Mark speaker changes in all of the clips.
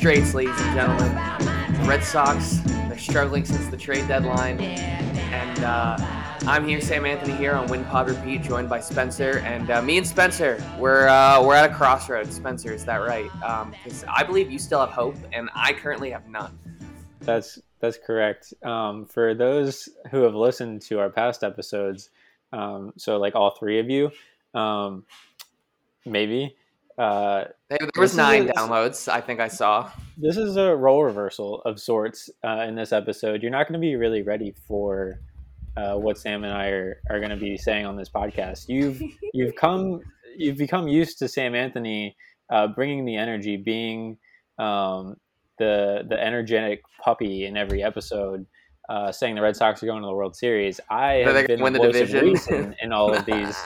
Speaker 1: straits, ladies and gentlemen. The Red Sox, they're struggling since the trade deadline. And uh, I'm here, Sam Anthony, here on Win Pod Repeat, joined by Spencer. And uh, me and Spencer, we're, uh, we're at a crossroads. Spencer, is that right? Because I believe you still have hope, and I currently have none.
Speaker 2: That's that's correct. Um, for those who have listened to our past episodes, um, so like all three of you, um, maybe uh,
Speaker 1: there was nine a, downloads. I think I saw.
Speaker 2: This is a role reversal of sorts uh, in this episode. You're not going to be really ready for uh, what Sam and I are, are going to be saying on this podcast. You've you've come you've become used to Sam Anthony uh, bringing the energy, being um, the the energetic puppy in every episode. Uh, saying the Red Sox are going to the World Series. I have been the, the division. in all of these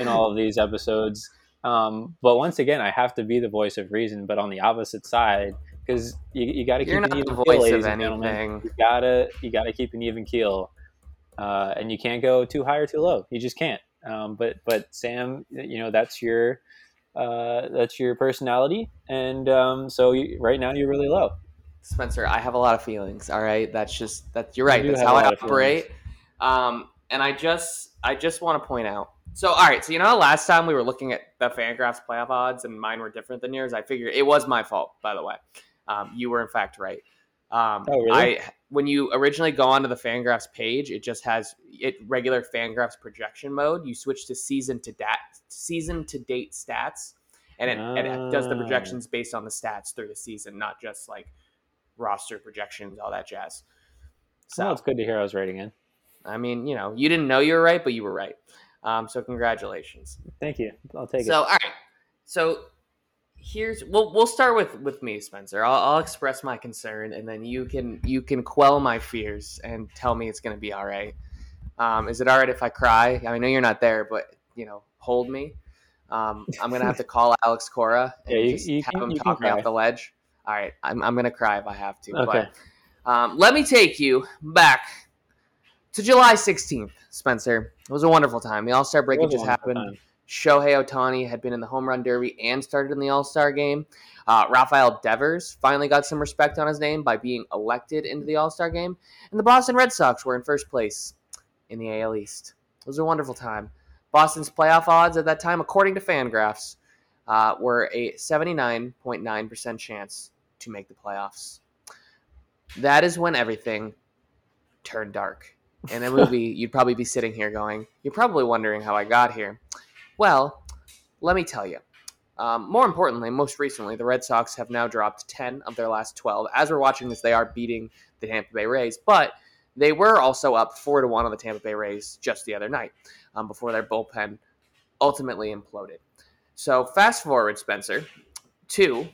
Speaker 2: in all of these episodes. Um, but once again, I have to be the voice of reason, but on the opposite side, because you, you got to keep an even keel, ladies and gentlemen. You gotta you gotta keep an even keel, uh, and you can't go too high or too low. You just can't. Um, but but Sam, you know that's your uh, that's your personality, and um, so you, right now you're really low.
Speaker 1: Spencer, I have a lot of feelings. All right, that's just that. You're right. You that's how I operate. Um, and I just I just want to point out so, all right. So, you know, last time we were looking at the Fangraphs playoff odds and mine were different than yours. I figured it was my fault, by the way. Um, you were, in fact, right. Um, oh, really? I when you originally go onto the Fangraphs page, it just has it regular Fangraphs projection mode. You switch to season to dat season to date stats, and it, uh. it does the projections based on the stats through the season, not just like roster projections, all that jazz.
Speaker 2: So it's good to hear I was rating in.
Speaker 1: I mean, you know, you didn't know you were right, but you were right. Um, so congratulations.
Speaker 2: Thank you. I'll take
Speaker 1: so, it. So all right. So here's we'll we'll start with with me, Spencer. I'll, I'll express my concern, and then you can you can quell my fears and tell me it's going to be all right. Um, is it all right if I cry? I know you're not there, but you know, hold me. Um, I'm gonna have to call Alex Cora and yeah, you, just you have can, him talk me off the ledge. All right, I'm, I'm gonna cry if I have to. Okay. But, um, let me take you back to July 16th, Spencer. It was a wonderful time. The All Star break had just happened. Time. Shohei Ohtani had been in the home run derby and started in the All Star game. Uh, Rafael Devers finally got some respect on his name by being elected into the All Star game. And the Boston Red Sox were in first place in the AL East. It was a wonderful time. Boston's playoff odds at that time, according to Fangraphs, uh, were a 79.9% chance to make the playoffs. That is when everything turned dark in a movie, you'd probably be sitting here going, You're probably wondering how I got here. Well, let me tell you. Um, more importantly, most recently, the Red Sox have now dropped 10 of their last 12. As we're watching this, they are beating the Tampa Bay Rays, but they were also up 4 to 1 on the Tampa Bay Rays just the other night um, before their bullpen ultimately imploded. So, fast forward, Spencer, to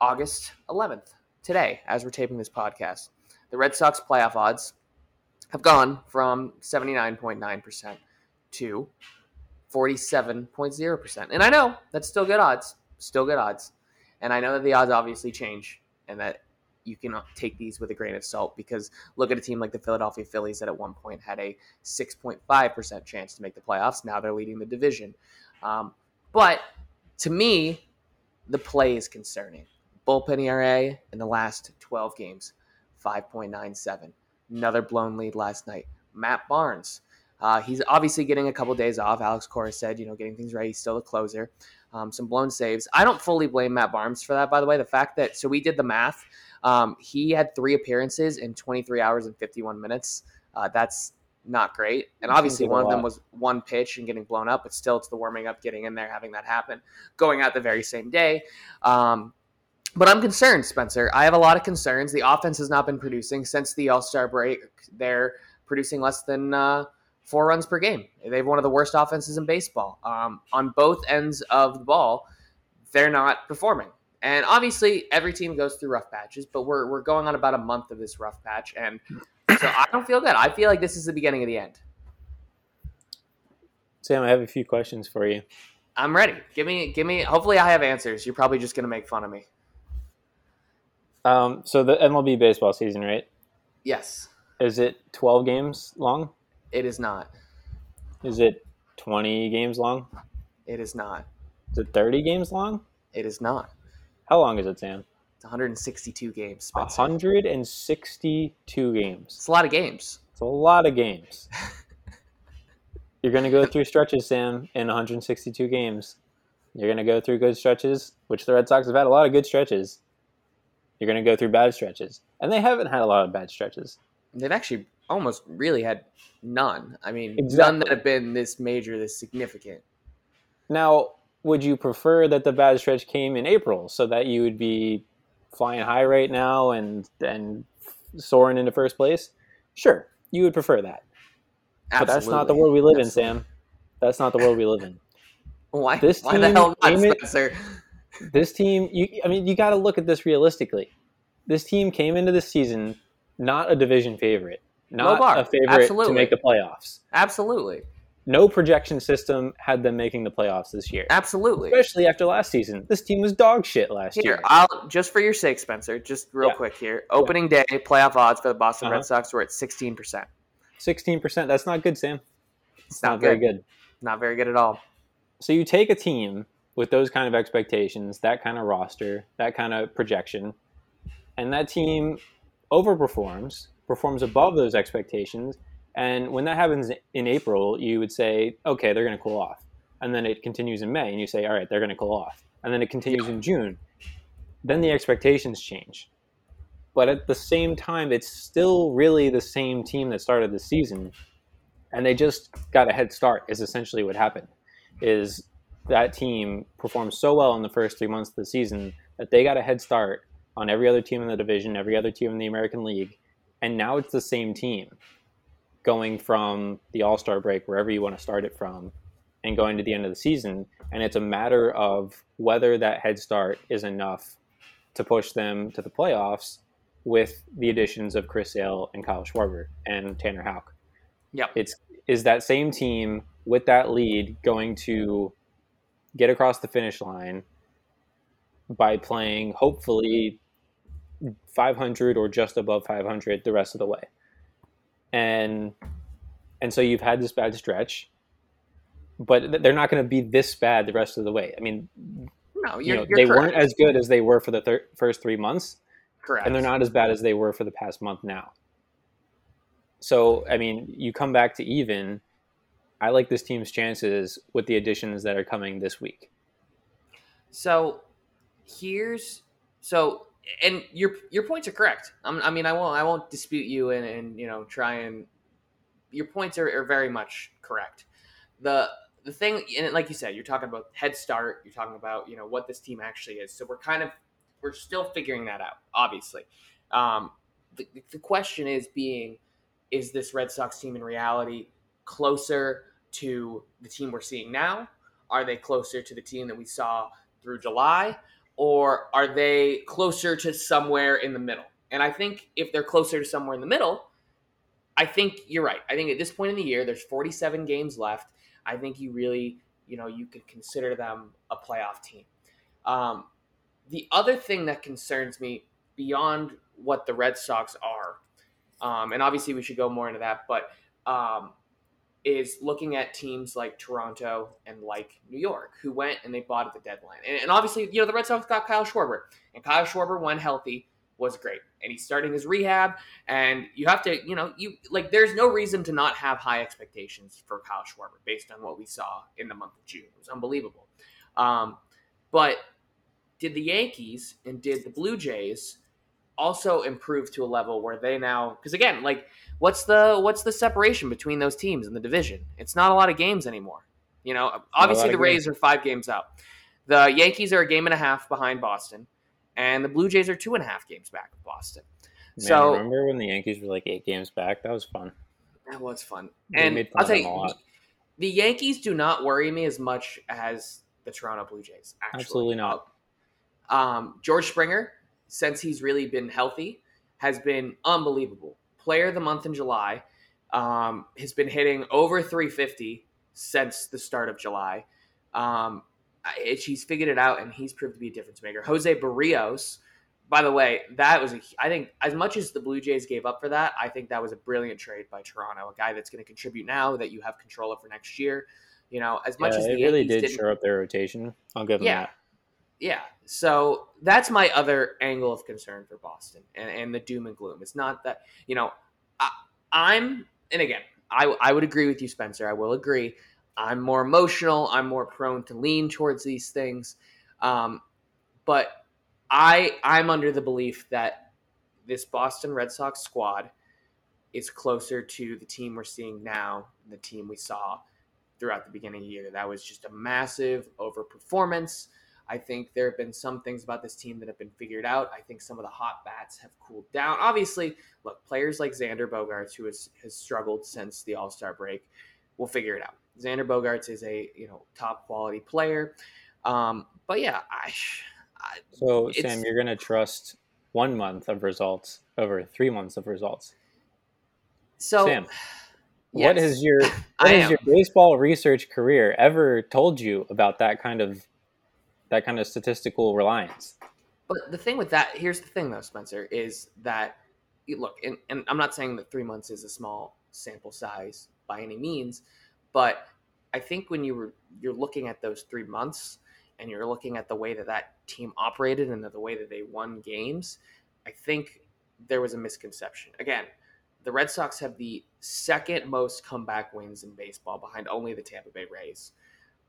Speaker 1: August 11th, today, as we're taping this podcast. The Red Sox playoff odds have gone from 79.9% to 47.0%. And I know that's still good odds, still good odds. And I know that the odds obviously change and that you can take these with a grain of salt because look at a team like the Philadelphia Phillies that at one point had a 6.5% chance to make the playoffs. Now they're leading the division. Um, but to me, the play is concerning. Bullpen ERA in the last 12 games, 5.97 another blown lead last night. Matt Barnes. Uh, he's obviously getting a couple days off. Alex Cora said, you know, getting things ready. He's still a closer. Um, some blown saves. I don't fully blame Matt Barnes for that, by the way. The fact that, so we did the math. Um, he had three appearances in 23 hours and 51 minutes. Uh, that's not great. And obviously, one of them was one pitch and getting blown up, but still, it's the warming up, getting in there, having that happen, going out the very same day. Um, but I'm concerned, Spencer. I have a lot of concerns. The offense has not been producing since the All Star break. They're producing less than uh, four runs per game. They have one of the worst offenses in baseball. Um, on both ends of the ball, they're not performing. And obviously, every team goes through rough patches, but we're, we're going on about a month of this rough patch. And so I don't feel good. I feel like this is the beginning of the end.
Speaker 2: Sam, I have a few questions for you.
Speaker 1: I'm ready. Give me, give me. Hopefully, I have answers. You're probably just going to make fun of me.
Speaker 2: Um, so the MLB baseball season, right?
Speaker 1: Yes.
Speaker 2: Is it 12 games long?
Speaker 1: It is not.
Speaker 2: Is it 20 games long?
Speaker 1: It is not.
Speaker 2: Is it 30 games long?
Speaker 1: It is not.
Speaker 2: How long is it, Sam?
Speaker 1: It's 162 games. Spencer.
Speaker 2: 162 games.
Speaker 1: It's a lot of games.
Speaker 2: It's a lot of games. You're going to go through stretches, Sam, in 162 games. You're going to go through good stretches, which the Red Sox have had a lot of good stretches. You're going to go through bad stretches. And they haven't had a lot of bad stretches.
Speaker 1: They've actually almost really had none. I mean, none that have been this major, this significant.
Speaker 2: Now, would you prefer that the bad stretch came in April so that you would be flying high right now and and soaring into first place? Sure, you would prefer that. But that's not the world we live in, Sam. That's not the world we live in.
Speaker 1: Why?
Speaker 2: This
Speaker 1: why the hell not, Spencer?
Speaker 2: This team, you, I mean, you got to look at this realistically. This team came into this season not a division favorite, not a favorite
Speaker 1: Absolutely.
Speaker 2: to make the playoffs.
Speaker 1: Absolutely.
Speaker 2: No projection system had them making the playoffs this year,
Speaker 1: Absolutely.
Speaker 2: especially after last season. This team was dog shit last
Speaker 1: Here,
Speaker 2: year.
Speaker 1: I'll just for your sake, Spencer. Just real
Speaker 2: Yeah.
Speaker 1: quick here. Opening day playoff odds for the Boston
Speaker 2: Uh-huh.
Speaker 1: Red Sox were at 16. percent
Speaker 2: Sixteen percent. That's not good, Sam.
Speaker 1: It's
Speaker 2: Not,
Speaker 1: not,
Speaker 2: very
Speaker 1: good.
Speaker 2: good.
Speaker 1: Not very good at all.
Speaker 2: So you take a team with those kind of expectations, that kind of roster, that kind of projection, and that team overperforms, performs above those expectations. And when that happens in April, you would say, okay, they're going to cool off. And then it continues in May, and you say, all right, they're going to cool off. And then it continues in June. Then the expectations change. But at the same time, it's still really the same team that started the season. And they just got a head start, is essentially what happened. Is that team performed so well in the first three months of the season that they got a head start on every other team in the division, every other team in the American League, and now it's the same team going from the All Star break, wherever you want to start it from, and going to the end of the season. And it's a matter of whether that head start is enough to push them to the playoffs with the additions of Chris Sale and Kyle Schwarber and Tanner Houck.
Speaker 1: Yep.
Speaker 2: It's is that same team with that lead going to get across the finish line by playing hopefully 500 or just above 500 the rest of the way. And and so you've had this bad stretch, but they're not going to be this bad the rest of the way. I mean,
Speaker 1: No,
Speaker 2: you know, they
Speaker 1: correct.
Speaker 2: weren't as good as they were for the thir- first 3 months,
Speaker 1: correct.
Speaker 2: and they're not as bad as they were for the past month now. So, I mean, you come back to even. I like this team's chances with the additions that are coming this week.
Speaker 1: So here's so and your your points are correct. I'm, I mean, I won't I won't dispute you and and you know try and your points are, are very much correct. The the thing and like you said, you're talking about head start. You're talking about you know what this team actually is. So we're kind of we're still figuring that out. Obviously, um, the the question is being is this Red Sox team in reality closer to the team we're seeing now? Are they closer to the team that we saw through July? Or are they closer to somewhere in the middle? And I think if they're closer to somewhere in the middle, I think you're right. I think at this point in the year, there's 47 games left. I think you really, you know, you could consider them a playoff team. Um, the other thing that concerns me beyond what the Red Sox are, um, and obviously we should go more into that, but um, is looking at teams like Toronto and like New York, who went and they bought at the deadline. And, and obviously, you know, the Red Sox got Kyle Schwarber, and Kyle Schwarber, when healthy, was great. And he's starting his rehab, and you have to, you know, you like, there's no reason to not have high expectations for Kyle Schwarber based on what we saw in the month of June. It was unbelievable. Um, but did the Yankees and did the Blue Jays also improve to a level where they now, because again, like, what's the what's the separation between those teams in the division? It's not a lot of games anymore. You know, obviously the Rays are five games up. The Yankees are a game and a half behind Boston, and the Blue Jays are two and a half games back of Boston.
Speaker 2: Man,
Speaker 1: So-
Speaker 2: remember when the Yankees were like eight games back? That was fun.
Speaker 1: That was fun.
Speaker 2: We
Speaker 1: And
Speaker 2: fun
Speaker 1: I'll tell you, the Yankees do not worry me as much as the Toronto Blue Jays. Actually,
Speaker 2: Absolutely not.
Speaker 1: Um, George Springer, since he's really been healthy, has been unbelievable. Player of the month in July, um, has been hitting over 350 since the start of July. Um, it, he's figured it out, and he's proved to be a difference maker. Jose Berrios, by the way, that was a, I think as much as the Blue Jays gave up for that, I think that was a brilliant trade by Toronto. A guy that's going to contribute now that you have control of for next year. You know, as much
Speaker 2: yeah,
Speaker 1: as
Speaker 2: it really
Speaker 1: Yankees
Speaker 2: did shore up their rotation. I'll give them
Speaker 1: Yeah.
Speaker 2: that.
Speaker 1: Yeah. So that's my other angle of concern for Boston and, and the doom and gloom. It's not that, you know, I, I'm, and again, I, I would agree with you, Spencer. I will agree. I'm more emotional. I'm more prone to lean towards these things. Um, but I I'm under the belief that this Boston Red Sox squad is closer to the team we're seeing now, the team we saw throughout the beginning of the year. That was just a massive overperformance. I think there have been some things about this team that have been figured out. I think some of the hot bats have cooled down. Obviously, look, players like Xander Bogaerts, who has, has struggled since the All Star break, will figure it out. Xander Bogaerts is a you know top quality player, um, but yeah, I. I
Speaker 2: so Sam, you're gonna trust one month of results over three months of results.
Speaker 1: So,
Speaker 2: Sam, yes, what has your what has your baseball research career ever told you about that kind of that kind of statistical reliance.
Speaker 1: But the thing with that, here's the thing though, Spencer, is that look, and, and I'm not saying that three months is a small sample size by any means, but I think when you were you're looking at those three months and you're looking at the way that that team operated and the way that they won games, I think there was a misconception. Again, the Red Sox have the second most comeback wins in baseball, behind only the Tampa Bay Rays.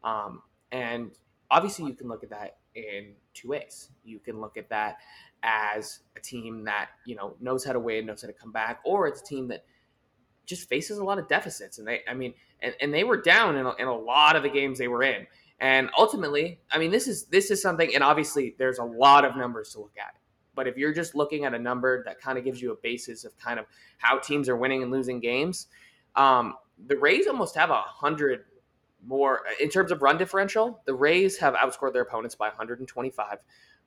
Speaker 1: Um, and obviously you can look at that in two ways. You can look at that as a team that you know knows how to win, knows how to come back, or it's a team that just faces a lot of deficits. And they, I mean, and, and they were down in a, in a lot of the games they were in. And ultimately, I mean, this is this is something, and obviously there's a lot of numbers to look at. But if you're just looking at a number that kind of gives you a basis of kind of how teams are winning and losing games, um, the Rays almost have a hundred more uh, in terms of run differential. The Rays have outscored their opponents by 125.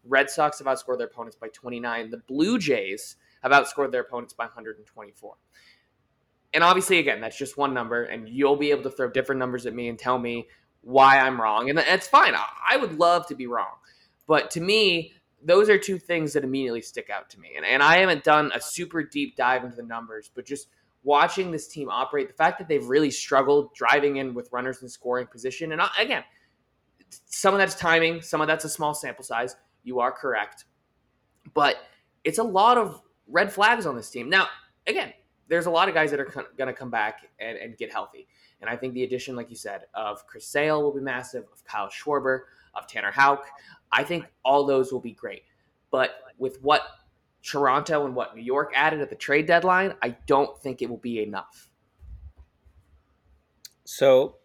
Speaker 1: Red Sox have outscored their opponents by 29. The Blue Jays have outscored their opponents by 124. And obviously, again, that's just one number, and you'll be able to throw different numbers at me and tell me why I'm wrong. And that's fine. I would love to be wrong. But to me, those are two things that immediately stick out to me. And, and I haven't done a super deep dive into the numbers, but just – watching this team operate, the fact that they've really struggled driving in with runners in scoring position, and uh, again, some of that's timing, some of that's a small sample size. You are correct, but it's a lot of red flags on this team. Now, again, there's a lot of guys that are going to come back and, and, get healthy, and I think the addition, like you said, of Chris Sale will be massive, of Kyle Schwarber, of Tanner Houck. I think all those will be great, but with what Toronto and what New York added at the trade deadline, I don't think it will be enough.
Speaker 2: So,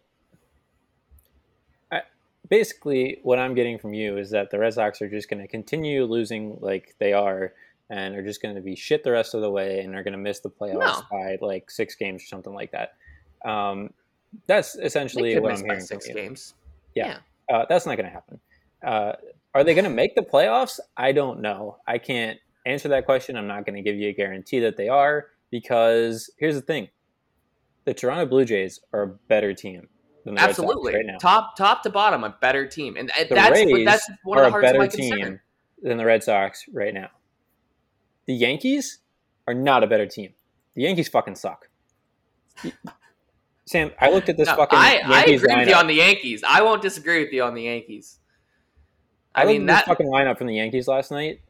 Speaker 2: I, basically, what I'm getting from you is that the Red Sox are just going to continue losing like they are, and are just going to be shit the rest of the way, and are going to miss the playoffs no. by like six games or something like that. Um, that's essentially what I'm hearing.
Speaker 1: Six games.
Speaker 2: Yeah, yeah. Uh, that's not going to happen. Uh, are they going to make the playoffs? I don't know. I can't answer that question. I'm not going to give you a guarantee that they are because here's the thing: the Toronto Blue Jays are a better team than the
Speaker 1: Absolutely.
Speaker 2: Red Sox right now.
Speaker 1: Top top to bottom, a better team, and uh,
Speaker 2: the
Speaker 1: that's
Speaker 2: Rays
Speaker 1: that's one of the
Speaker 2: are a better
Speaker 1: my
Speaker 2: team
Speaker 1: concern.
Speaker 2: than the Red Sox right now. The Yankees are not a better team. The Yankees fucking suck. Sam, I looked at this
Speaker 1: No,
Speaker 2: fucking
Speaker 1: I, I
Speaker 2: Yankees
Speaker 1: agree with you on the Yankees. I won't disagree with you on the Yankees.
Speaker 2: I,
Speaker 1: I mean that.
Speaker 2: fucking lineup from the Yankees last night.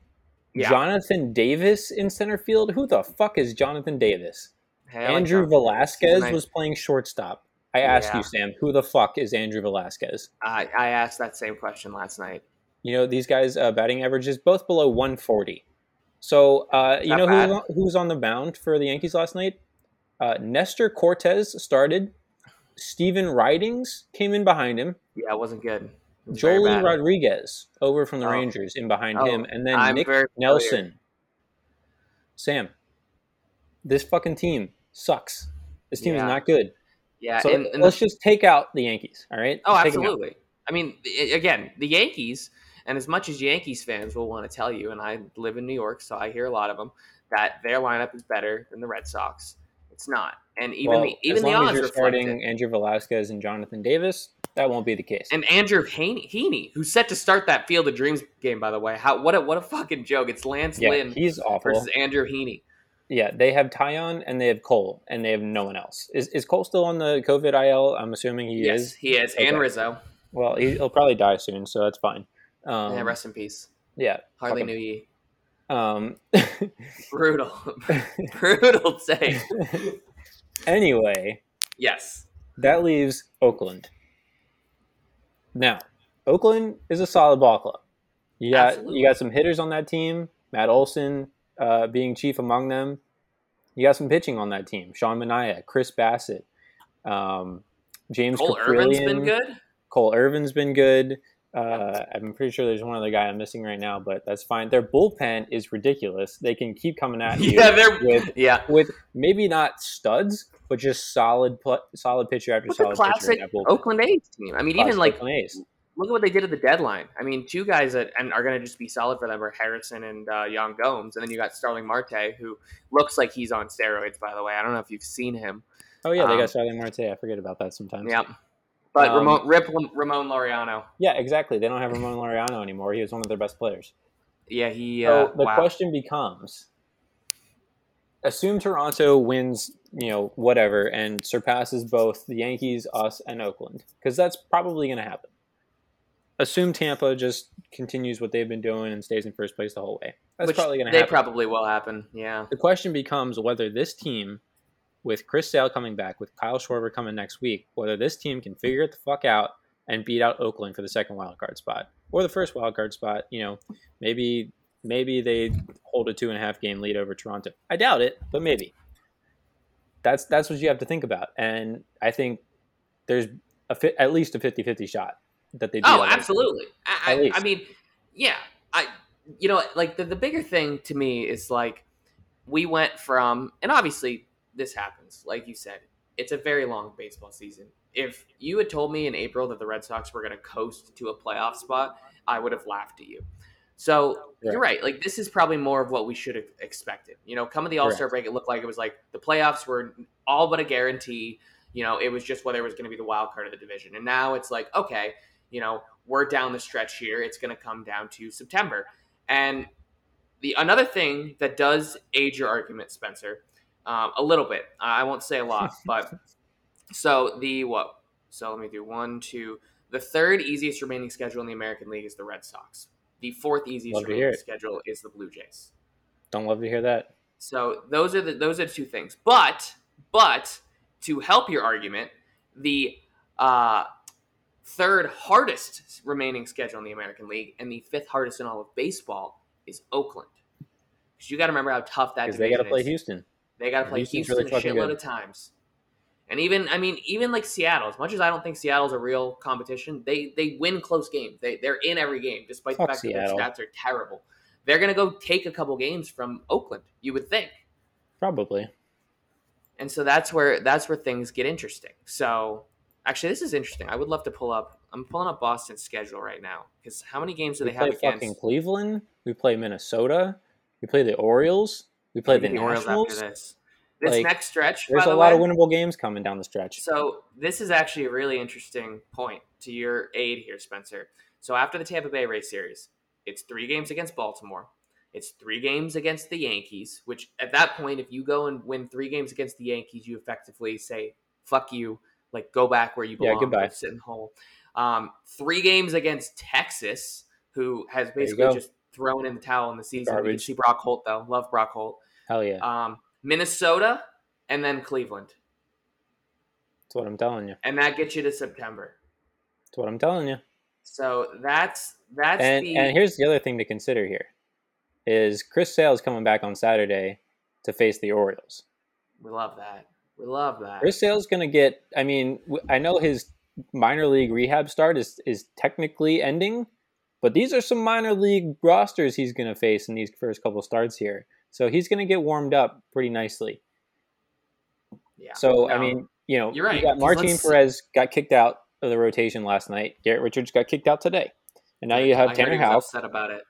Speaker 1: Yeah.
Speaker 2: Jonathan Davis in center field. Who the fuck is Jonathan Davis?
Speaker 1: Hey, like
Speaker 2: Andrew
Speaker 1: Jonathan Davis. He's a
Speaker 2: Velazquez
Speaker 1: nice-
Speaker 2: was playing shortstop. I asked
Speaker 1: Yeah.
Speaker 2: you, Sam, who the fuck is Andrew Velazquez?
Speaker 1: I, I asked that same question last night.
Speaker 2: You know, these guys' uh, batting averages both below 140. So, uh, you
Speaker 1: Not
Speaker 2: know
Speaker 1: bad.
Speaker 2: who, who was on the mound for the Yankees last night? Uh, Nestor Cortes started. Stephen Ridings came in behind him.
Speaker 1: Yeah, it wasn't good. It was very Joely.
Speaker 2: Rodriguez over from the
Speaker 1: Oh.
Speaker 2: Rangers in behind
Speaker 1: Oh,
Speaker 2: him. And then
Speaker 1: I'm
Speaker 2: Nick
Speaker 1: familiar.
Speaker 2: Nelson. Sam, this fucking team sucks. This team
Speaker 1: Yeah.
Speaker 2: is not good.
Speaker 1: Yeah,
Speaker 2: So
Speaker 1: and, and
Speaker 2: let's just take out the Yankees. All right.
Speaker 1: Oh,
Speaker 2: Just take 'em out.
Speaker 1: absolutely. I mean, again, the Yankees, and as much as Yankees fans will want to tell you, and I live in New York, so I hear a lot of them that their lineup is better than the Red Sox. It's not, and even
Speaker 2: Well,
Speaker 1: the even
Speaker 2: as
Speaker 1: the odds
Speaker 2: you're
Speaker 1: reflect
Speaker 2: starting. Andrew Velazquez and Jonathan Davis, that won't be the case.
Speaker 1: And Andrew Heaney, Heaney, who's set to start that Field of Dreams game, by the way. How what a what a fucking joke! It's Lance
Speaker 2: yeah,
Speaker 1: Lynn
Speaker 2: he's awful.
Speaker 1: versus Andrew Heaney.
Speaker 2: Yeah, they have Taillon and they have Cole, and they have no one else. Is is Cole still on the COVID IL? I'm assuming he
Speaker 1: yes,
Speaker 2: is.
Speaker 1: he is, and Rizzo.
Speaker 2: Well, he, he'll probably die soon, so that's fine. Um,
Speaker 1: yeah, rest in peace.
Speaker 2: yeah.
Speaker 1: Hardly knew ye.
Speaker 2: Um,
Speaker 1: Brutal, brutal take.
Speaker 2: anyway,
Speaker 1: Yes.
Speaker 2: that leaves Oakland. Now, Oakland is a solid ball club. You got
Speaker 1: Absolutely.
Speaker 2: you got some hitters on that team. Matt Olson uh, being chief among them. You got some pitching on that team. Sean Manaea, Chris Bassitt, um, James
Speaker 1: Cole Irvin's been good.
Speaker 2: Cole Irvin's been good. Uh, I'm pretty sure there's one other guy I'm missing right now, but that's fine. Their bullpen is ridiculous. They can keep coming at you
Speaker 1: Yeah, they're
Speaker 2: with
Speaker 1: yeah.
Speaker 2: with maybe not studs, but just solid pl- solid pitcher after
Speaker 1: What's
Speaker 2: solid pitcher. in
Speaker 1: classic. Oakland A's team? I mean, even like look at what they did at the deadline. I mean, two guys that and are going to just be solid for them are Harrison and uh, Yan Gomes, and then you got Starling Marte, who looks like he's on steroids. By the way, I don't know if you've seen him.
Speaker 2: Oh yeah, they
Speaker 1: um,
Speaker 2: got Starling Marte. I forget about that sometimes.
Speaker 1: Yeah, but
Speaker 2: Um,
Speaker 1: Ramon, Rip Ramon Laureano.
Speaker 2: Yeah, exactly. They don't have Ramon Laureano anymore. He was one of their best players.
Speaker 1: Yeah, he.
Speaker 2: So
Speaker 1: Uh,
Speaker 2: the
Speaker 1: wow.
Speaker 2: question becomes: Assume Toronto wins, you know, whatever, and surpasses both the Yankees, us, and Oakland, because that's probably going to happen. Assume Tampa just continues what they've been doing and stays in first place the whole way. That's
Speaker 1: Which
Speaker 2: probably going to happen.
Speaker 1: They probably will happen. Yeah.
Speaker 2: the question becomes whether this team, with Chris Sale coming back, with Kyle Schwarber coming next week, whether this team can figure it the fuck out and beat out Oakland for the second wild card spot or the first wild card spot. You know, maybe maybe they hold a two and a half game lead over Toronto. I doubt it, but maybe. That's that's what you have to think about, and I think there's a fi- at least a 50-50 shot that they.
Speaker 1: Oh, absolutely. I,
Speaker 2: At
Speaker 1: I. I mean, yeah. I, you know, like the, the bigger thing to me is like we went from, and obviously this happens, like you said, it's a very long baseball season. If you had told me in April that the Red Sox were going to coast to a playoff spot, I would have laughed at you. So you're right. Like this is probably more of what we should have expected. You know, come of the All Star break, it looked like it was like the playoffs were all but a guarantee. You know, it was just whether it was going to be the wild card of the division, and now it's like, okay, you know, we're down the stretch here. It's going to come down to September, and the another thing that does age your argument, Spencer, um, a little bit. I won't say a lot, but so the what? So let me do one, two. The third easiest remaining schedule in the American League is the Red Sox. The fourth easiest remaining schedule is the Blue Jays.
Speaker 2: Don't love to hear that.
Speaker 1: So those are the those are the two things. But but to help your argument, the uh, third hardest remaining schedule in the American League and the fifth hardest in all of baseball is Oakland. Because you got to remember how tough that
Speaker 2: Because they got to play
Speaker 1: is.
Speaker 2: Houston.
Speaker 1: They got to play
Speaker 2: Houston's
Speaker 1: Houston
Speaker 2: really
Speaker 1: a shitload
Speaker 2: good.
Speaker 1: of times. And even, I mean, even like Seattle, as much as I don't think Seattle's a real competition, they they win close games. They they're in every game, despite
Speaker 2: Fuck
Speaker 1: the fact
Speaker 2: Seattle.
Speaker 1: that their stats are terrible. They're gonna go take a couple games from Oakland, you would think.
Speaker 2: Probably.
Speaker 1: And so that's where that's where things get interesting. So actually, this is interesting. I would love to pull up. I'm pulling up Boston's schedule right now because how many games do
Speaker 2: We
Speaker 1: they
Speaker 2: play
Speaker 1: have against
Speaker 2: fucking Cleveland. We play Minnesota. We play the Orioles. We play the,
Speaker 1: the Orioles after this? This
Speaker 2: Like,
Speaker 1: next stretch,
Speaker 2: There's
Speaker 1: by
Speaker 2: a
Speaker 1: the
Speaker 2: lot of winnable games coming down the stretch.
Speaker 1: So this is actually a really interesting point to your aid here, Spencer. So after the Tampa Bay Rays series, it's three games against Baltimore. It's three games against the Yankees, which at that point, if you go and win three games against the Yankees, you effectively say, fuck you, like go back where you belong,
Speaker 2: Yeah,
Speaker 1: belong.
Speaker 2: goodbye.
Speaker 1: go Sit in the hole. Um, three games against Texas, who has basically just thrown in the towel in the season. You can see Brock Holt, though. Love Brock Holt.
Speaker 2: Hell yeah.
Speaker 1: Um, Minnesota, and then Cleveland.
Speaker 2: That's what I'm telling you.
Speaker 1: And that gets you to September.
Speaker 2: That's what I'm telling you.
Speaker 1: So that's that's
Speaker 2: And
Speaker 1: the
Speaker 2: and here's the other thing to consider here is Chris Sale's coming back on Saturday to face the Orioles.
Speaker 1: we love that. We love that.
Speaker 2: Chris Sale's going to get. I mean, I know his minor league rehab start is is technically ending, but these are some minor league rosters he's going to face in these first couple starts here. So he's going to get warmed up pretty nicely.
Speaker 1: yeah.
Speaker 2: So I mean, you know,
Speaker 1: You're right,
Speaker 2: you got Martin
Speaker 1: let's-
Speaker 2: Perez got kicked out of the rotation last night. Garrett Richards got kicked out today, and now you
Speaker 1: I
Speaker 2: have
Speaker 1: heard
Speaker 2: Tanner Houck.
Speaker 1: upset about it.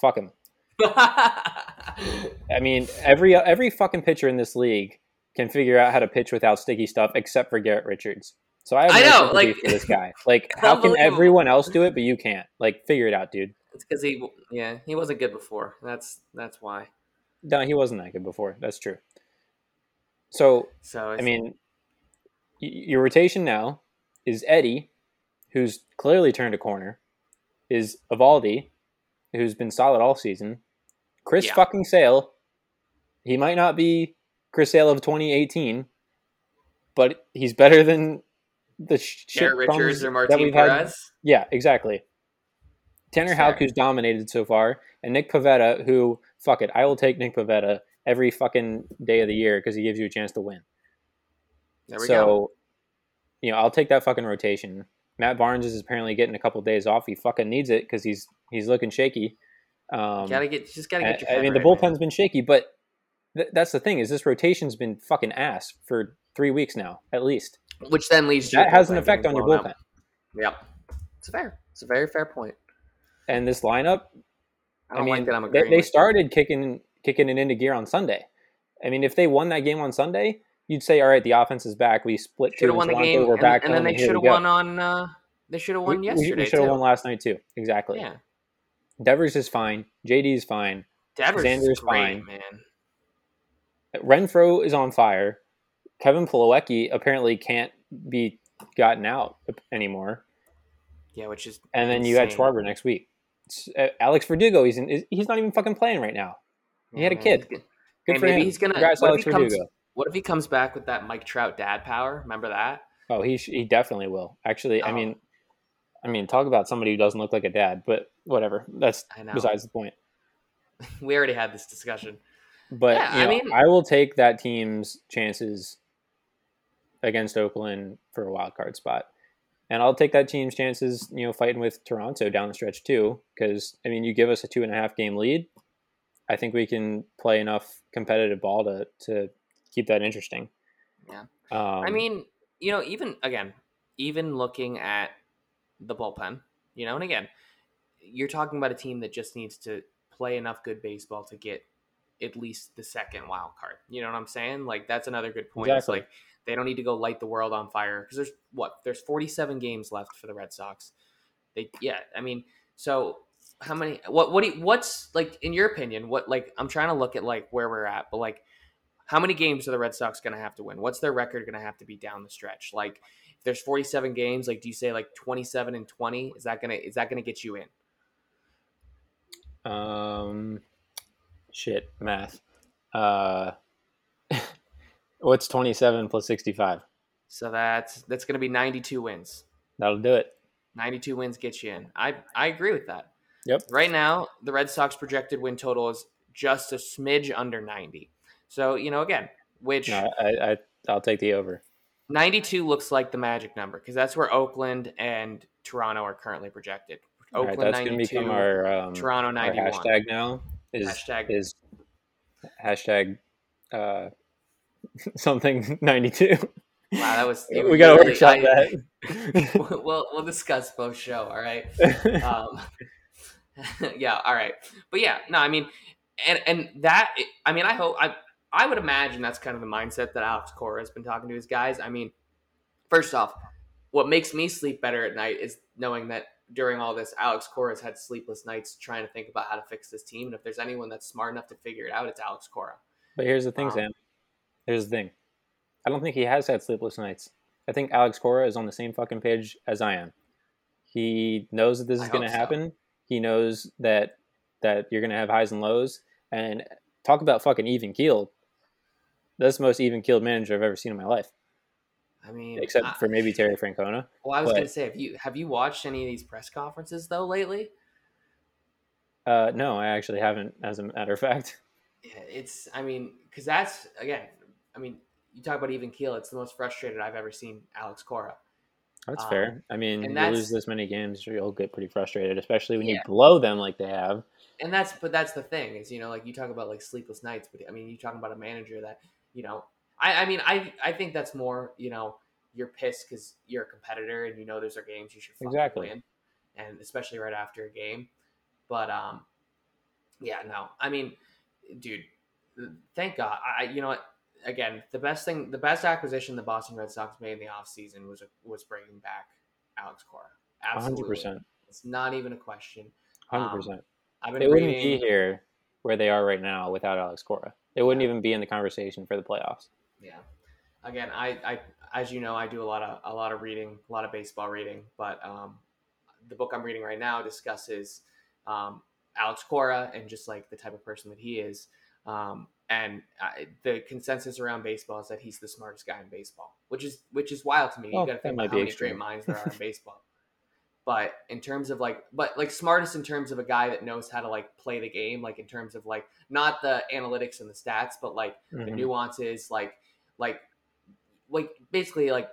Speaker 2: Fuck him. I mean, every every fucking pitcher in this league can figure out how to pitch without sticky stuff, except for Garrett Richards. So I have
Speaker 1: I
Speaker 2: no
Speaker 1: know, like-
Speaker 2: for this guy. Like, how can everyone else do it, but you can't? Like, figure it out, dude.
Speaker 1: it's because he, yeah, he wasn't good before. That's that's why.
Speaker 2: No, he wasn't that good before. That's true. So
Speaker 1: So
Speaker 2: I mean, your rotation now is Eddie, who's clearly turned a corner. is Eovaldi, who's been solid all season. Chris
Speaker 1: Yeah.
Speaker 2: fucking Sale. He might not be Chris Sale of 2018, but he's better than the sh- shit
Speaker 1: Richards or Martin. Perez.
Speaker 2: Yeah, exactly. Tanner. Houck, who's dominated so far, and Nick Pivetta, who fuck it, I will take Nick Pivetta every fucking day of the year because he gives you a chance to win.
Speaker 1: There we
Speaker 2: so,
Speaker 1: go.
Speaker 2: you know, I'll take that fucking rotation. Matt Barnes is apparently getting a couple days off. He fucking needs it because he's he's looking shaky. Um,
Speaker 1: gotta get just gotta
Speaker 2: I,
Speaker 1: get your.
Speaker 2: I mean, the
Speaker 1: right, man.
Speaker 2: bullpen's been shaky, but th- that's the thing is this rotation's been fucking ass for three weeks now, at least.
Speaker 1: which then leads to
Speaker 2: That has an effect on your bullpen.
Speaker 1: out. Yep, it's fair. It's a very fair point.
Speaker 2: And this lineup,
Speaker 1: I
Speaker 2: I mean,
Speaker 1: like that. I'm
Speaker 2: they, they started kicking kicking it into gear on Sunday. I mean, if they won that game on Sunday, you'd say, all right, the offense is back. We split two
Speaker 1: Should have won the game,
Speaker 2: We're
Speaker 1: and,
Speaker 2: back
Speaker 1: and then they should have won on. Uh, they should have
Speaker 2: We-
Speaker 1: won
Speaker 2: we,
Speaker 1: yesterday
Speaker 2: should have won last night too. Exactly.
Speaker 1: Yeah,
Speaker 2: Devers is fine. JD is fine.
Speaker 1: Devers
Speaker 2: Xander's
Speaker 1: is great,
Speaker 2: fine.
Speaker 1: man.
Speaker 2: Renfroe is on fire. Kevin Plawecki apparently can't be gotten out anymore.
Speaker 1: Yeah, which is
Speaker 2: And then you had
Speaker 1: insane.
Speaker 2: Schwarber next week. Uh, Alex Verdugo, he's in, he's not even fucking playing right now. He had a kid.
Speaker 1: good.
Speaker 2: Good
Speaker 1: Hey,
Speaker 2: for
Speaker 1: maybe
Speaker 2: him.
Speaker 1: he's gonna.
Speaker 2: Congrats,
Speaker 1: what,
Speaker 2: Alex
Speaker 1: if he comes,
Speaker 2: Verdugo.
Speaker 1: what if he comes back with that Mike Trout dad power? Remember that?
Speaker 2: Oh, he he definitely will. Actually, I
Speaker 1: Oh.
Speaker 2: mean, I mean, talk about somebody who doesn't look like a dad. But whatever. That's
Speaker 1: I
Speaker 2: besides the point.
Speaker 1: We already had this discussion.
Speaker 2: But
Speaker 1: Yeah, I
Speaker 2: know,
Speaker 1: mean-
Speaker 2: I will take that team's chances against Oakland for a wild card spot, and I'll take that team's chances, you know, fighting with Toronto down the stretch too. Because I mean, you give us a two and a half game lead, I think we can play enough competitive ball to to keep that interesting.
Speaker 1: Yeah.
Speaker 2: Um,
Speaker 1: I mean, you know, even again, even looking at the bullpen, you know, and again, you're talking about a team that just needs to play enough good baseball to get at least the second wild card. You know what I'm saying? Like that's another good point. It's
Speaker 2: Exactly.
Speaker 1: like they don't need to go light the world on fire because there's what there's 47 games left for the Red Sox. They yeah, I mean, so how many? What what do you, what's like in your opinion? What like I'm trying to look at like where we're at, but like how many games are the Red Sox going to have to win? What's their record going to have to be down the stretch? Like if there's 47 games, like do you say like 27 and 20? Is that to is that to get you in?
Speaker 2: um, shit, math. Uh, what's twenty seven plus sixty five?
Speaker 1: So that's that's going to be 92 wins.
Speaker 2: That'll do it.
Speaker 1: 92 wins get you in. I I agree with that.
Speaker 2: Yep.
Speaker 1: Right now, the Red Sox projected win total is just a smidge under 90. So, you know, again, which
Speaker 2: No, I, I I'll take the over.
Speaker 1: 92 looks like the magic number because that's where Oakland and Toronto are currently projected.
Speaker 2: All right,
Speaker 1: Oakland
Speaker 2: that's going to
Speaker 1: 92,
Speaker 2: become our um,
Speaker 1: Toronto
Speaker 2: our
Speaker 1: 91.
Speaker 2: hashtag now. Is
Speaker 1: Hashtag-
Speaker 2: is hashtag uh, something ninety two.
Speaker 1: Wow, that was
Speaker 2: we got to workshop
Speaker 1: I-
Speaker 2: that.
Speaker 1: we'll we'll discuss both show. All right. Um, yeah. All right. But yeah, no, I mean, and and that I mean, I hope I I would imagine that's kind of the mindset that Alex Cora has been talking to his guys. I mean, first off, what makes me sleep better at night is knowing that during all this, Alex Cora has had sleepless nights trying to think about how to fix this team. And if there's anyone that's smart enough to figure it out, it's Alex Cora.
Speaker 2: but here's the thing,
Speaker 1: Um,
Speaker 2: Sam. Here's the thing. I don't think he has had sleepless nights. I think Alex Cora is on the same fucking page as I am. He knows that this is going to
Speaker 1: so.
Speaker 2: happen. He knows that that you're going to have highs and lows. And talk about fucking even keeled. That's the most even keeled manager I've ever seen in my life,
Speaker 1: I mean,
Speaker 2: except
Speaker 1: I-
Speaker 2: for maybe Terry Francona.
Speaker 1: Well, I was
Speaker 2: but-
Speaker 1: to say, have you have you watched any of these press conferences though lately?
Speaker 2: Uh, no, I actually haven't, as a matter of fact.
Speaker 1: Yeah, it's. I mean, because that's again. I mean, you talk about even keel. It's the most frustrated I've ever seen Alex Cora.
Speaker 2: That's
Speaker 1: Um,
Speaker 2: fair. I mean, you lose this many games, you'll get pretty frustrated, especially when you blow them like they have.
Speaker 1: And that's but that's the thing is you know like you talk about like sleepless nights, but I mean you talking about a manager that you know. I I mean I I think that's more you know you're pissed because you're a competitor and you know there's are games you should
Speaker 2: Exactly.
Speaker 1: win, and especially right after a game. But um, yeah, no, I mean, dude, thank God. I I- you know what. Again, the best thing, the best acquisition the Boston Red Sox made in the offseason was was bringing back Alex Cora. Absolutely,
Speaker 2: 100%.
Speaker 1: It's not even a question.
Speaker 2: 100%.
Speaker 1: I've been
Speaker 2: they wouldn't be here where they are right now without Alex Cora. They wouldn't even be in the conversation for the playoffs.
Speaker 1: Yeah. Again, I, I, as you know, I do a lot of a lot of reading, a lot of baseball reading. But um, the book I'm reading right now discusses um, Alex Cora and just like the type of person that he is. Um, and uh, the consensus around baseball is that he's the smartest guy in baseball, which is which is wild to me. You got to think about how many
Speaker 2: extreme.
Speaker 1: great minds there are in baseball. But in terms of like, but like smartest in terms of a guy that knows how to like play the game, like in terms of like not the analytics and the stats, but like the
Speaker 2: Mhm.
Speaker 1: nuances, like like like basically like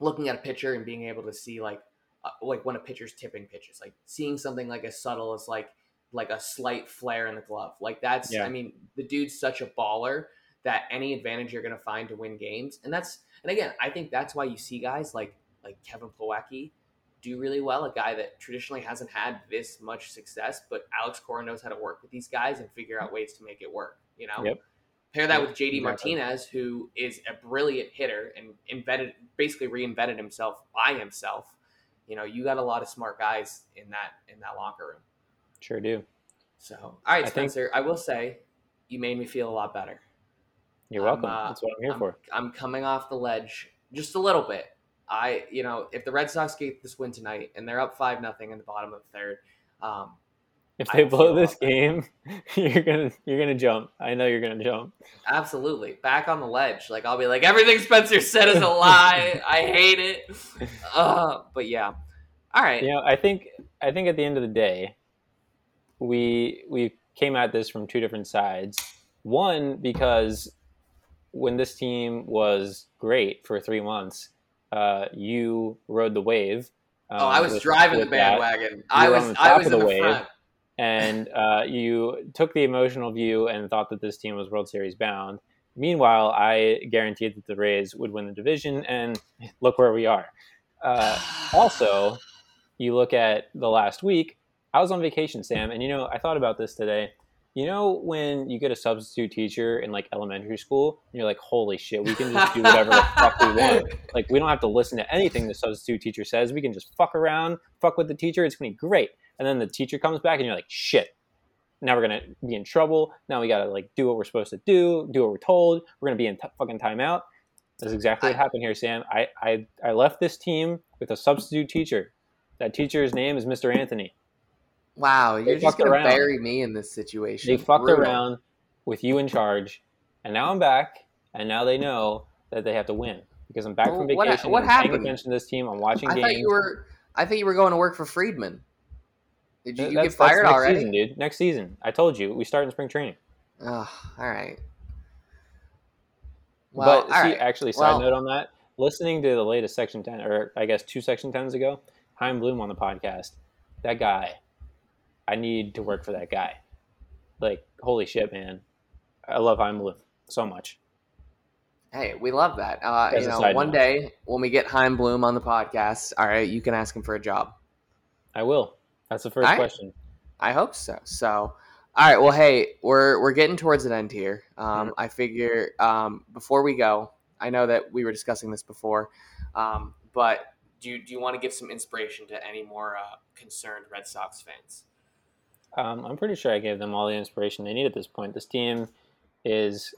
Speaker 1: looking at a pitcher and being able to see like uh, like when a pitcher's tipping pitches, like seeing something like as subtle as like like a slight flare in the glove. Like that's
Speaker 2: Yeah.
Speaker 1: I mean, the dude's such a baller that any advantage you're gonna find to win games. And that's and again, I think that's why you see guys like like Kevin Plawecki do really well, a guy that traditionally hasn't had this much success, but Alex Cora knows how to work with these guys and figure out ways to make it work, you know?
Speaker 2: Yep.
Speaker 1: Pair that with JD
Speaker 2: exactly.
Speaker 1: Martinez, who is a brilliant hitter and invented basically reinvented himself by himself. You know, you got a lot of smart guys in that in that locker room.
Speaker 2: Sure do.
Speaker 1: So, all right,
Speaker 2: I think-
Speaker 1: Spencer, I will say you made me feel a lot better.
Speaker 2: You're welcome.
Speaker 1: uh,
Speaker 2: That's what I'm here
Speaker 1: I'm,
Speaker 2: for.
Speaker 1: I'm coming off the ledge just a little bit. I, you know, if the Red Sox get this win tonight and they're up five nothing in the bottom of the third, um,
Speaker 2: If they blow this game, you're gonna you're gonna jump. I know you're gonna jump.
Speaker 1: absolutely back on the ledge. Like I'll be like, everything Spencer said is a lie. I hate it. Uh, but yeah, all right.
Speaker 2: You know, I think I think at the end of the day, we we came at this from two different sides. One because when this team was great for three months, uh, you rode the wave.
Speaker 1: oh, I
Speaker 2: um,
Speaker 1: was
Speaker 2: with-
Speaker 1: driving the
Speaker 2: with that.
Speaker 1: bandwagon. I was,
Speaker 2: on the
Speaker 1: I
Speaker 2: top
Speaker 1: was
Speaker 2: of
Speaker 1: in
Speaker 2: the
Speaker 1: the
Speaker 2: wave.
Speaker 1: front.
Speaker 2: and uh, you took the emotional view and thought that this team was World Series bound. Meanwhile, I guaranteed that the Rays would win the division, and look where we are. Uh, also, you look at the last week. I was on vacation, Sam, and you know I thought about this today. You know when you get a substitute teacher in like elementary school, and you're like, "Holy shit, we can just do whatever the fuck we want." Like we don't have to listen to anything the substitute teacher says. We can just fuck around, fuck with the teacher. It's gonna be great. And then the teacher comes back, and you're like, "Shit, now we're gonna be in trouble. Now we gotta like do what we're supposed to do, do what we're told. We're gonna be in t- fucking timeout." That's exactly what happened here, Sam. I, I I left this team with a substitute teacher. That teacher's name is Mr. Anthony.
Speaker 1: Wow, you're just gonna
Speaker 2: around.
Speaker 1: bury me in this situation.
Speaker 2: They fucked
Speaker 1: Brutal.
Speaker 2: around with you in charge, and now I'm back, and now they know that they have to win because I'm back
Speaker 1: Well,
Speaker 2: from vacation.
Speaker 1: what
Speaker 2: I'm paying
Speaker 1: happened?
Speaker 2: attention to this team. I'm watching
Speaker 1: I
Speaker 2: games.
Speaker 1: thought you were. I thought you were going to work for Friedman. Did you, you get fired
Speaker 2: next
Speaker 1: already?
Speaker 2: season, dude. Next season. I told you we start in spring training.
Speaker 1: Oh, all right. Well,
Speaker 2: but see,
Speaker 1: right.
Speaker 2: actually, side
Speaker 1: Well-
Speaker 2: note on that, listening to the latest Section 10, or I guess two Section 10s ago, Chaim Bloom on the podcast, that guy, I need to work for that guy. Like, holy shit, man. I love Chaim Bloom so much.
Speaker 1: Hey, we love that. Uh, you know, one
Speaker 2: note.
Speaker 1: day when we get Chaim Bloom on the podcast, all right, you can ask him for a job.
Speaker 2: I will. That's the first
Speaker 1: right.
Speaker 2: question.
Speaker 1: I hope so. So, all right. Well, hey, we're we're getting towards an end here. Um,
Speaker 2: Mhm.
Speaker 1: I figure um, before we go, I know that we were discussing this before, um, but do you, do you want to give some inspiration to any more uh, concerned Red Sox fans?
Speaker 2: Um, I'm pretty sure I gave them all the inspiration they need at this point. This team is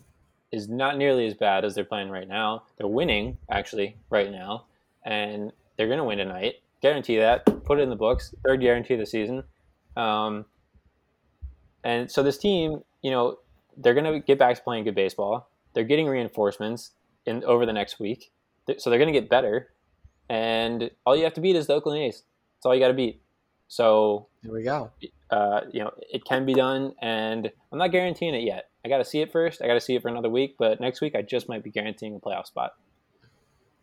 Speaker 2: is not nearly as bad as they're playing right now. They're winning actually right now, and they're going to win tonight. Guarantee that. Put it in the books. Third guarantee of the season. Um, and so this team, you know, they're going to get back to playing good baseball. They're getting reinforcements in over the next week, so they're going to get better. And all you have to beat is the Oakland A's. That's all you got to beat. So
Speaker 1: Here we go.
Speaker 2: uh, you know, it can be done, and I'm not guaranteeing it yet. I got to see it first. I got to see it for another week, but next week I just might be guaranteeing a playoff spot.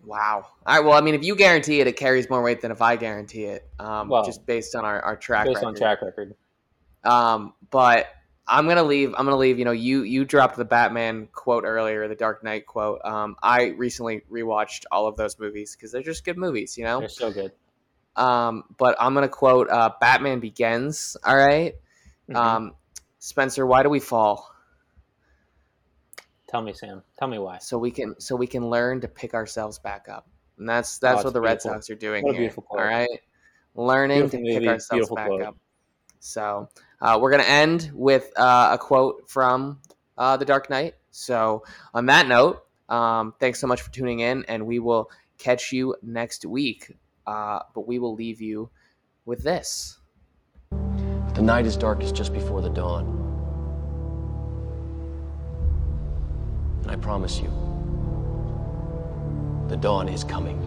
Speaker 1: Wow. All right. Well, I mean, if you guarantee it, it carries more weight than if I guarantee it, um,
Speaker 2: Well,
Speaker 1: just based on our, our track
Speaker 2: based
Speaker 1: record.
Speaker 2: on track record.
Speaker 1: Um, but I'm gonna leave. I'm gonna leave. You know, you you dropped the Batman quote earlier, the Dark Knight quote. Um, I recently rewatched all of those movies because they're just good movies. You know.
Speaker 2: They're so good.
Speaker 1: Um, but I'm gonna quote uh, Batman Begins. All right?
Speaker 2: Mhm.
Speaker 1: Um, Spencer, why do we fall?
Speaker 2: Tell me, Sam. Tell me why.
Speaker 1: So we can so we can learn to pick ourselves back up. And that's that's
Speaker 2: Oh,
Speaker 1: what the Red. Sox are doing
Speaker 2: What
Speaker 1: here.
Speaker 2: beautiful quote.
Speaker 1: All right, learning
Speaker 2: Beautiful
Speaker 1: to pick ourselves
Speaker 2: beautiful
Speaker 1: back
Speaker 2: quote.
Speaker 1: up. So uh, we're gonna end with uh, a quote from uh, the Dark Knight. So on that note, um, thanks so much for tuning in, and we will catch you next week. Uh, but we will leave you with this.
Speaker 3: The night is darkest just before the dawn. And I promise you, the dawn is coming.